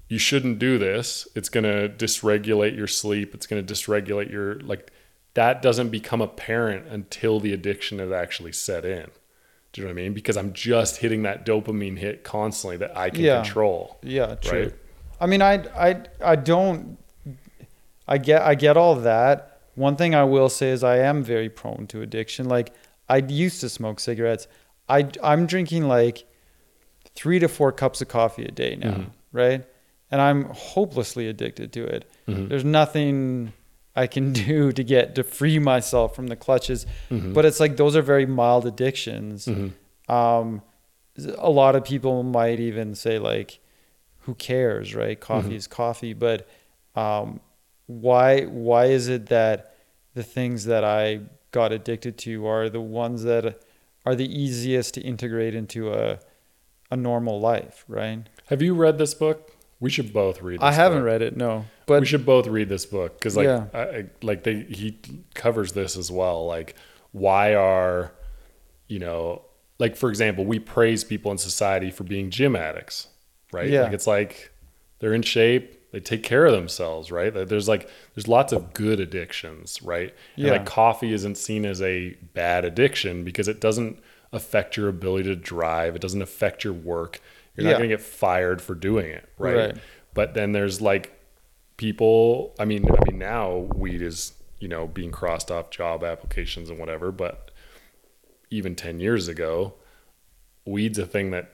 you shouldn't do this. It's gonna dysregulate your sleep. It's gonna dysregulate your like. That doesn't become apparent until the addiction has actually set in. Do you know what I mean? Because I'm just hitting that dopamine hit constantly that I can Yeah. control. Yeah, true. Right. I mean, I, I, I don't. I get, I get all that. One thing I will say is I am very prone to addiction. Like I used to smoke cigarettes. I, I'm drinking like three to four cups of coffee a day now, Mhm. right? And I'm hopelessly addicted to it. Mhm. There's nothing I can do to get to free myself from the clutches. Mhm. But it's like those are very mild addictions Mhm. um, a lot of people might even say like, "Who cares?" Right? Coffee Mhm. is coffee, but um, why why is it that the things that I got addicted to are the ones that are the easiest to integrate into a a normal life? Right? Have you read this book? We should both read. This I haven't book. read it, no, But we should both read this book because like Yeah. I, I- like they he covers this as well like why are you know like for example we praise people in society for being gym addicts right Yeah. like it's like they're in shape they take care of themselves right there's like there's lots of good addictions right and Yeah. like coffee isn't seen as a bad addiction because it doesn't affect your ability to drive it doesn't affect your work you're not going to get fired for doing it right? Right. but then there's like people i mean i mean now weed is you know being crossed off job applications and whatever but even 10 years ago weed's a thing that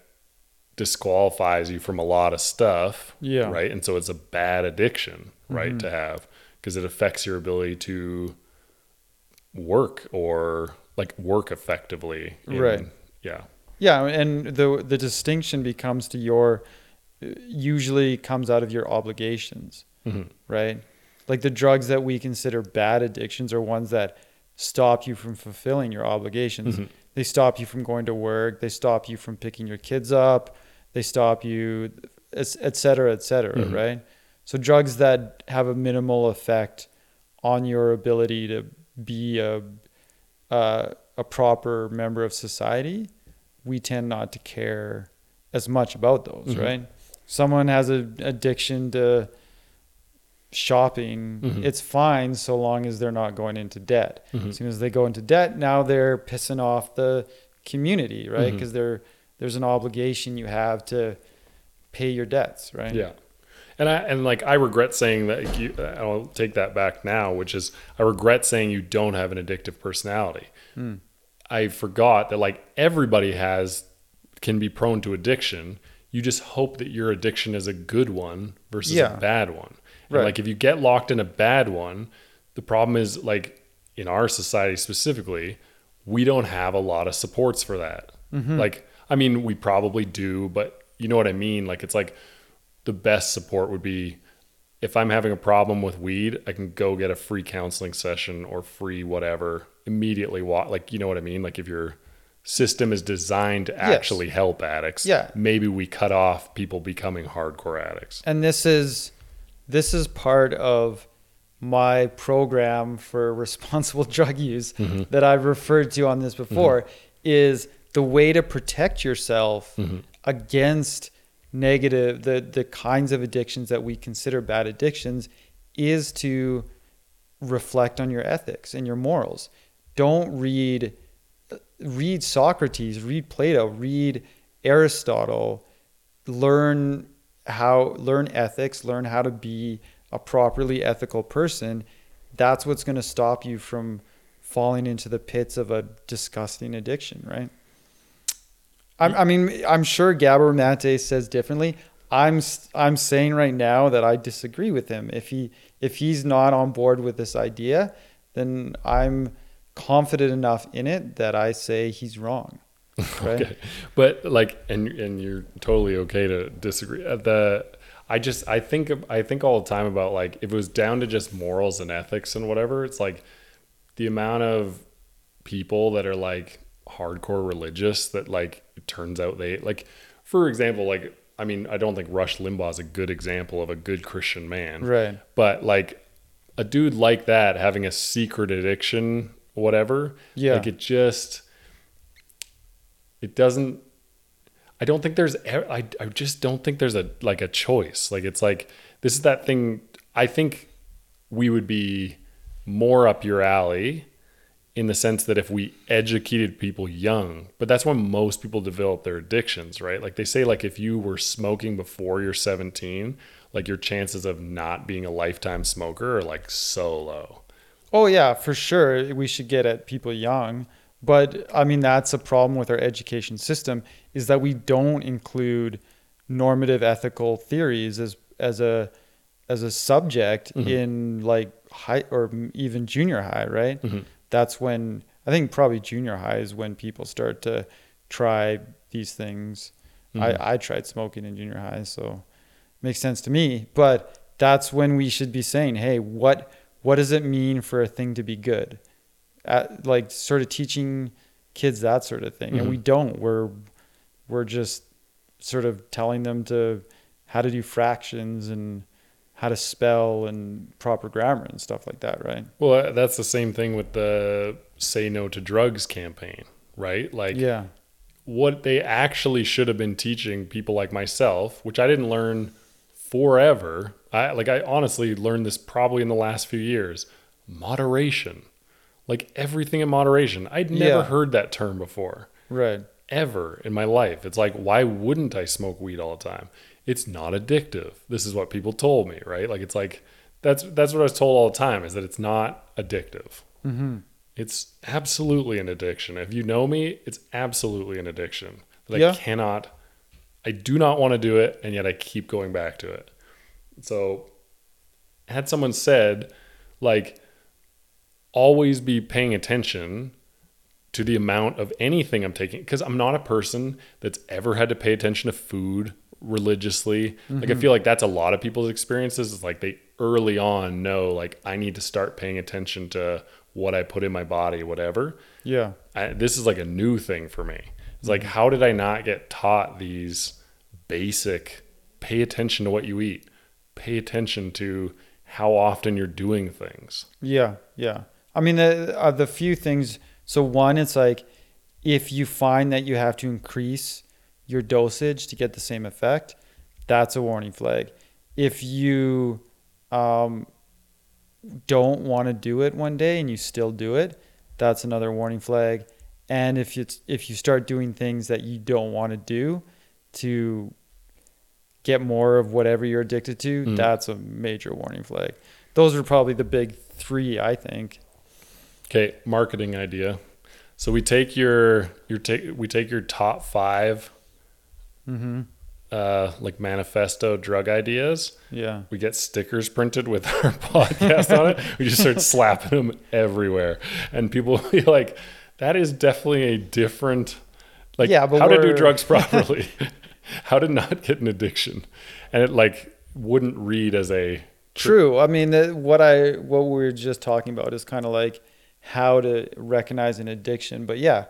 disqualifies you from a lot of stuff Yeah. right and so it's a bad addiction right to have because it affects your ability to work or like work effectively in- Right. yeah yeah, and the the distinction becomes to your usually comes out of your obligations. Mhm. right? Like the drugs that we consider bad addictions are ones that stop you from fulfilling your obligations. Mhm. They stop you from going to work. They stop you from picking your kids up. They stop you, et et cetera, et cetera, Mhm. right? So drugs that have a minimal effect on your ability to be a uh, a proper member of society, we tend not to care as much about those, Mhm. right? Someone has an addiction to shopping, Mhm. it's fine so long as they're not going into debt. Mhm. As soon as they go into debt, now they're pissing off the community, right? Because they're there's an obligation you have to pay your debts, right? Yeah. And I and like I regret saying that you I'll take that back now, which is I regret saying you don't have an addictive personality. Hmm. I forgot that like everybody has can be prone to addiction. You just hope that your addiction is a good one versus Yeah. a bad one. And Right. like if you get locked in a bad one, the problem is like in our society specifically, we don't have a lot of supports for that. Mm-hmm. Like I mean, we probably do, but you know what I mean? Like it's like the best support would be if I'm having a problem with weed, I can go get a free counseling session or free whatever immediately. Wa- like, you know what I mean? Like, if your system is designed to actually help addicts, Yeah. maybe we cut off people becoming hardcore addicts. and this is this is part of my program for responsible drug use Mm-hmm. that I've referred to on this before is the way to protect yourself Mm-hmm. against negative the the kinds of addictions that we consider bad addictions is to reflect on your ethics and your morals. Don't read read Socrates, read Plato, read Aristotle, learn how learn ethics, learn how to be a properly ethical person. That's what's going to stop you from falling into the pits of a disgusting addiction, right? I'm, I mean, I'm sure Gabor Mate says differently. I'm I'm saying right now that I disagree with him. If he if he's not on board with this idea, then I'm confident enough in it that I say he's wrong. Right? Okay. But like, and and you're totally okay to disagree. Uh, The I just I think I think all the time about like if it was down to just morals and ethics and whatever, it's like the amount of people that are like hardcore religious that like it turns out they like for example like I mean I don't think Rush Limbaugh is a good example of a good Christian man. Right. But like a dude like that having a secret addiction, whatever, Yeah. like it just it doesn't i don't think there's I, I just don't think there's a like a choice like it's like this is that thing i think we would be more up your alley in the sense that if we educated people young but that's when most people develop their addictions right like they say like if you were smoking before you're 17 like your chances of not being a lifetime smoker are like so low Oh yeah, for sure. We should get at people young, but I mean that's a problem with our education system is that we don't include normative ethical theories as as a as a subject mm-hmm. in like high or even junior high, right? Mm-hmm. That's when I think probably junior high is when people start to try these things. I, mm-hmm. I tried smoking in junior high, so it makes sense to me. But that's when we should be saying, hey, what what does it mean for a thing to be good? At, like sort of teaching kids that sort of thing, and mm-hmm. we don't. We're we're just sort of telling them to how to do fractions and how to spell and proper grammar and stuff like that, right? Well, uh, that's the same thing with the say no to drugs campaign, right? Like Yeah. what they actually should have been teaching people like myself, which I didn't learn forever. I like I honestly learned this probably in the last few years. Moderation. Like everything in moderation. I'd never Yeah. heard that term before. Right. Ever in my life. It's like why wouldn't I smoke weed all the time? It's not addictive. This is what people told me, right? Like it's like that's that's what I was told all the time is that it's not addictive. Mm-hmm. It's absolutely an addiction. If you know me, it's absolutely an addiction. That Yeah. I cannot, I do not want to do it, and yet I keep going back to it. So, had someone said, like, always be paying attention to the amount of anything I'm taking, because I'm not a person that's ever had to pay attention to food religiously. Like, I mm-hmm. feel like that's a lot of people's experiences. It's like they early on know, like, I need to start paying attention to what I put in my body, whatever. Yeah. I, this is like a new thing for me. It's like, mm-hmm. how did I not get taught these basic pay attention to what you eat, pay attention to how often you're doing things? Yeah, yeah. I mean, the uh, the few things. So one, it's like if you find that you have to increase your dosage to get the same effect, that's a warning flag. If you um, don't want to do it one day and you still do it, that's another warning flag. And if it's if you start doing things that you don't want to do to get more of whatever you're addicted to, Mm. that's a major warning flag. Those are probably the big three, I think. Okay, marketing idea. So we take your your take we take your top five Mm-hmm. uh, like manifesto drug ideas. Yeah. We get stickers printed with our podcast on it. We just start slapping them everywhere, and people will be like, "That is definitely a different, like, Yeah, how to do drugs properly, how to not get an addiction," and it like wouldn't read as a True. I mean, the, what I what we were just talking about is kind of like how to recognize an addiction. But yeah,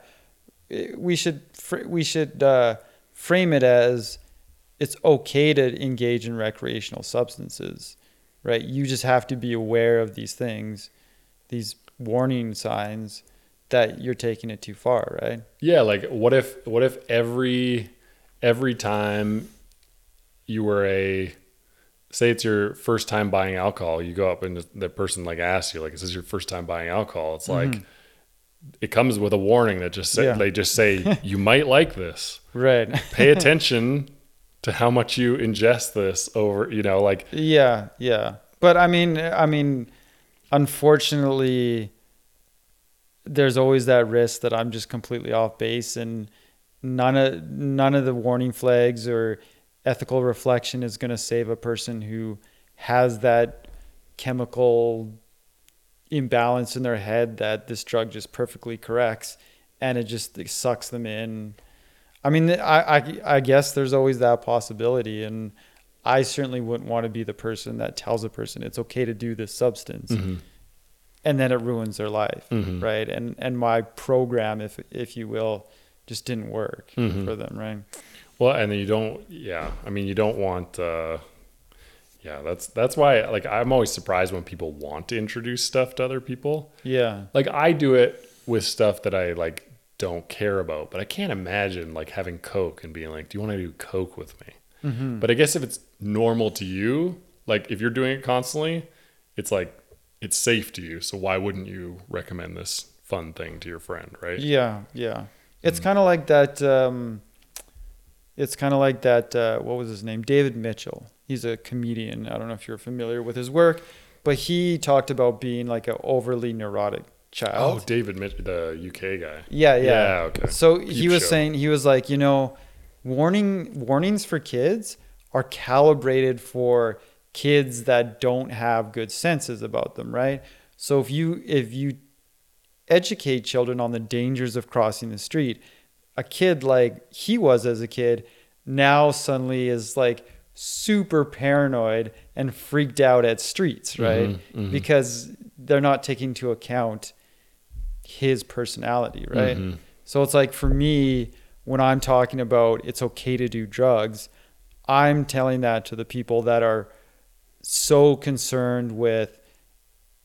we should we should uh, frame it as it's okay to engage in recreational substances, right? You just have to be aware of these things, these warning signs that you're taking it too far, right? yeah. Like, what if what if every every time you were a say it's your first time buying alcohol, you go up and the person like asks you like, "Is this your first time buying alcohol?" It's like mm-hmm. It comes with a warning that just say. Yeah. they just say you might like this. Right. Pay attention to how much you ingest this over. You know, like Yeah, yeah. But I mean, I mean, unfortunately, there's always that risk that I'm just completely off base, and none of none of the warning flags or ethical reflection is going to save a person who has that chemical imbalance in their head that this drug just perfectly corrects, and it just sucks them in. I mean, I, I, I guess there's always that possibility, and I certainly wouldn't want to be the person that tells a person it's okay to do this substance, and then it ruins their life, Mhm. right? And and my program, if if you will, just didn't work Mhm. for them, right? Well, and then you don't. Yeah, I mean, you don't want. uh Yeah, that's that's why. Like, I'm always surprised when people want to introduce stuff to other people. Yeah, Like, I do it with stuff that I like don't care about. But I can't imagine like having Coke and being like, "Do you want to do Coke with me?" But I guess if it's normal to you, like if you're doing it constantly, it's like it's safe to you. So why wouldn't you recommend this fun thing to your friend, right? Yeah, yeah. It's kind of like that. Um, it's kind of like that. Uh, what was his name? David Mitchell. He's a comedian. I don't know if you're familiar with his work, but he talked about being like an overly neurotic child. Oh. David, the UK guy. yeah, yeah. Yeah, okay. So he was show. saying he was like, you know, warning warnings for kids are calibrated for kids that don't have good senses about them, right? So if you if you educate children on the dangers of crossing the street, a kid like he was as a kid now suddenly is like super paranoid and freaked out at streets, right? Mhm, mhm. Because they're not taking into account his personality, right? Mhm. So it's like for me, when I'm talking about it's okay to do drugs, I'm telling that to the people that are so concerned with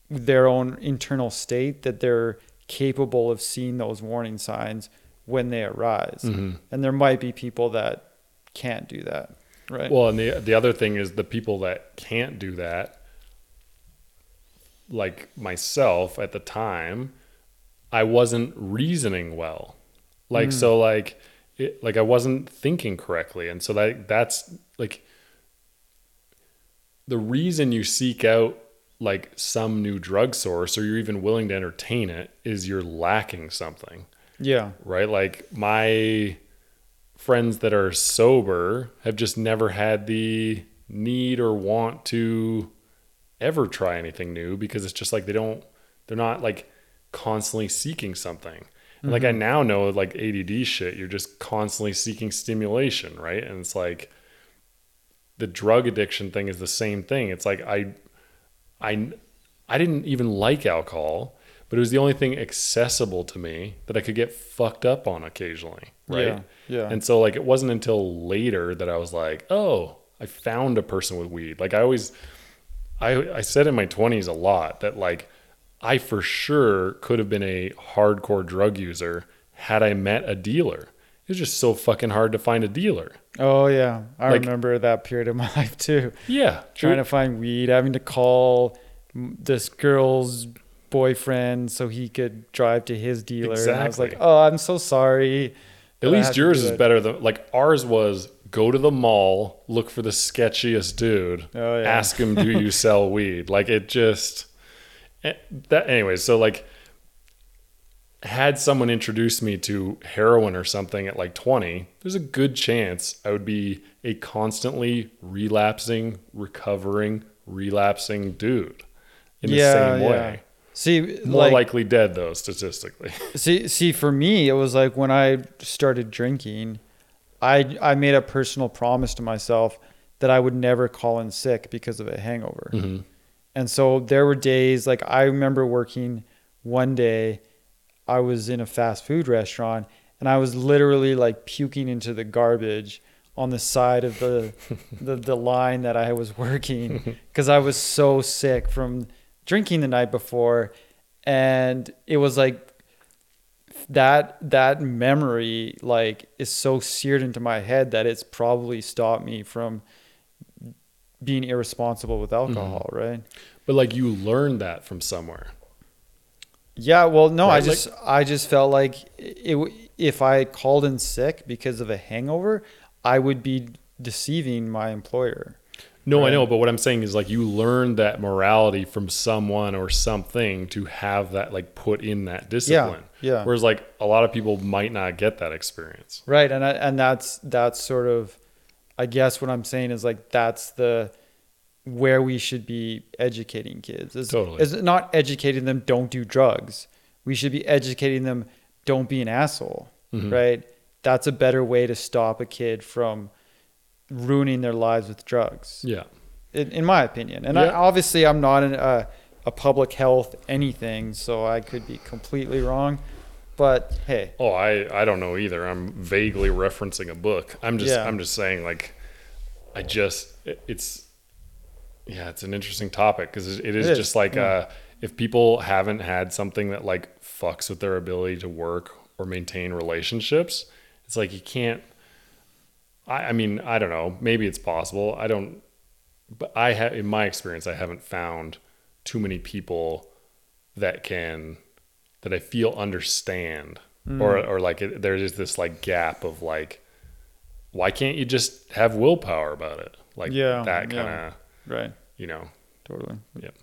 their own internal state that they're capable of seeing those warning signs when they arise. Mhm. And there might be people that can't do that, right? Well, and the the other thing is the people that can't do that, like myself at the time, I wasn't reasoning well. Like hmm. so, like it, like I wasn't thinking correctly, and so that that's like the reason you seek out like some new drug source or you're even willing to entertain it is you're lacking something yeah. right? Like my friends that are sober have just never had the need or want to ever try anything new because it's just like they don't they're not like constantly seeking something. And like I mm-hmm. now know like ADD shit, you're just constantly seeking stimulation, right? And it's like the drug addiction thing is the same thing. It's like I I I didn't even like alcohol, but it was the only thing accessible to me that I could get fucked up on occasionally, right? Yeah. Yeah. And so like it wasn't until later that I was like, "Oh, I found a person with weed." Like I always I I said in my 20s a lot that like I for sure could have been a hardcore drug user had I met a dealer. It's just so fucking hard to find a dealer. oh yeah. I Like- remember that period of my life too. Yeah, trying to find weed, having to call this girl's boyfriend so he could drive to his dealer. And I was like, "Oh, I'm so sorry." At least yours is it." better than like ours was go to the mall, look for the sketchiest dude, Oh, yeah. ask him, "Do you sell weed?" Like it just eh, that. Anyways, so like had someone introduced me to heroin or something at like 20, there's a good chance I would be a constantly relapsing, recovering, relapsing dude in the same way. See, More like, likely dead though, statistically. see, see, for me, it was like when I started drinking, I I made a personal promise to myself that I would never call in sick because of a hangover. Mm-hmm. And so there were days like I remember working one day I was in a fast food restaurant and I was literally like puking into the garbage on the side of the the, the line that I was working because I was so sick from drinking the night before and it was like that that memory like is so seared into my head that it's probably stopped me from being irresponsible with mm-hmm. alcohol, right? But like you learned that from somewhere. Yeah, well, no, I Right, like- just I just felt like it, if I called in sick because of a hangover, I would be deceiving my employer. No, I know, but what I'm saying is like you learned that morality from someone or something to have that like put in that discipline. yeah. yeah. Whereas like a lot of people might not get that experience. Right, and I, and that's that's sort of I guess what I'm saying is like that's the where we should be educating kids. Is, Totally. is not educating them don't do drugs. We should be educating them don't be an asshole. Mhm. Right? That's a better way to stop a kid from ruining their lives with drugs. Yeah. in, in my opinion. And I, obviously, I'm not an, uh, a public health anything, so I could be completely wrong. But hey, Oh, I I don't know either. I'm vaguely referencing a book. I'm just Yeah. I'm just saying like I just it- it's yeah, it's an interesting topic because it is It is, just like yeah. uh if people haven't had something that like fucks with their ability to work or maintain relationships. It's like you can't. I, I mean, I don't know. Maybe it's possible. I don't. But I have, in my experience, I haven't found too many people that can that I feel understand, hmm. or or like it, there's this like gap of like, why can't you just have willpower about it? Like Yeah, that kind yeah. of Right. you know. Totally. Yep.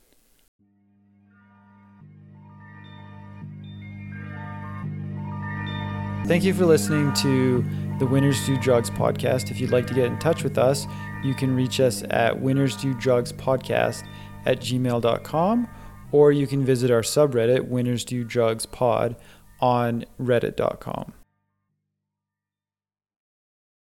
Thank you for listening to the Winners Do Drugs podcast. If you'd like to get in touch with us, you can reach us at Winners Do Drugs podcast at gmail.com or you can visit our subreddit, Winners Do Drugs pod, on reddit.com.